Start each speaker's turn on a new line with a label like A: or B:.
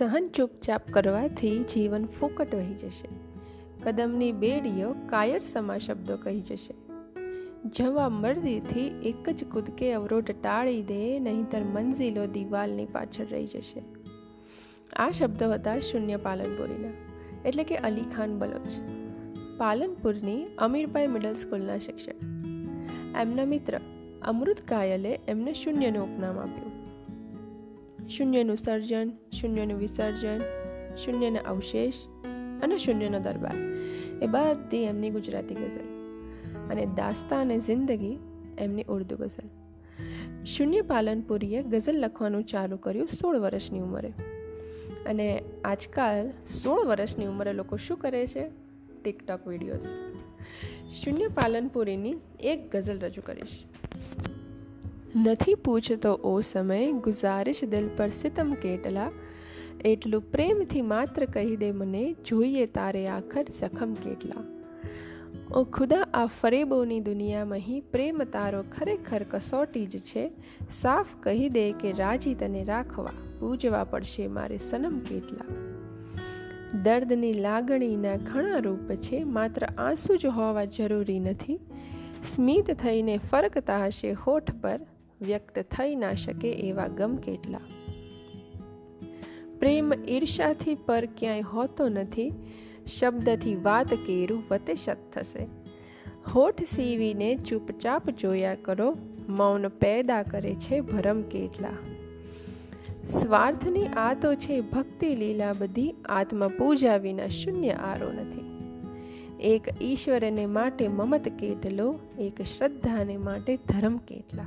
A: સહન ચૂપચાપ કરવાથી જીવન ફોકટ વહી જશે. કદમની બેડીઓ કાયર સમા શબ્દો કહી જશે. જવા મરદીથી એક જ કૂદકે અવરોધ ટાળી દે, નહીંતર મંઝિલો દિવાલની પાછળ રહી જશે. આ શબ્દો હતા શૂન્ય પાલનપુરીના, એટલે કે અલી ખાન બલોચ. પાલનપુરની અમીરભાઈ મિડલ સ્કૂલના શિક્ષક. એમના મિત્ર અમૃત કાયલે એમને શૂન્યનું ઉપનામ આપ્યું. શૂન્યનું સર્જન શૂન્યનું વિસર્જન શૂન્યના અવશેષ અને શૂન્યનો દરબાર. એ બધી એમની ગુજરાતી ગઝલ. અને દાસ્તા અને જિંદગી એમની ઉર્દુ ગઝલ. શૂન્ય પાલનપુરીએ ગઝલ લખવાનું ચાલુ કર્યું સોળ વર્ષની ઉંમરે. અને આજકાલ સોળ વર્ષની ઉંમરે લોકો શું કરે છે? ટિકટોક વિડીયોઝ શૂન્ય પાલનપુરીની એક ગઝલ રજૂ કરીશ. નથી પૂછતો ઓ સમય, ગુજારીશ દિલ પર સિતમ કેટલા? એટલું પ્રેમથી માત્ર કહી દે મને, જોઈએ તારે આખર જખમ કેટલા? ઓ ખુદા, આ ફરેબોની દુનિયામાં હી પ્રેમ તારો ખરેખર કસોટી જ છે. સાફ કહી દે કે રાજી તને રાખવા, પૂજવા પડશે મારે સનમ કેટલા? દર્દની લાગણીના ઘણા રૂપ છે, માત્ર આંસુ જ હોવા જરૂરી નથી. સ્મિત થઈને ફરકતા હશે હોઠ પર વ્યક્ત થઈ ના શકે એવા ગમ કેટલા? પ્રેમ ઈર્ષાથી પર ક્યાંય હોતો નથી, શબ્દથી વાત કેરું વતે શત થશે. હોઠ સીવીને ચૂપચાપ જોયા કરો, મૌન પેદા કરે છે ભરમ કેટલા? સ્વાર્થની આ તો છે ભક્તિ લીલા બધી આત્મા પૂજા વિના શૂન્ય આરો નથી. એક ઈશ્વરને માટે મમત કેટલો, એક શ્રદ્ધાને માટે ધર્મ કેટલા?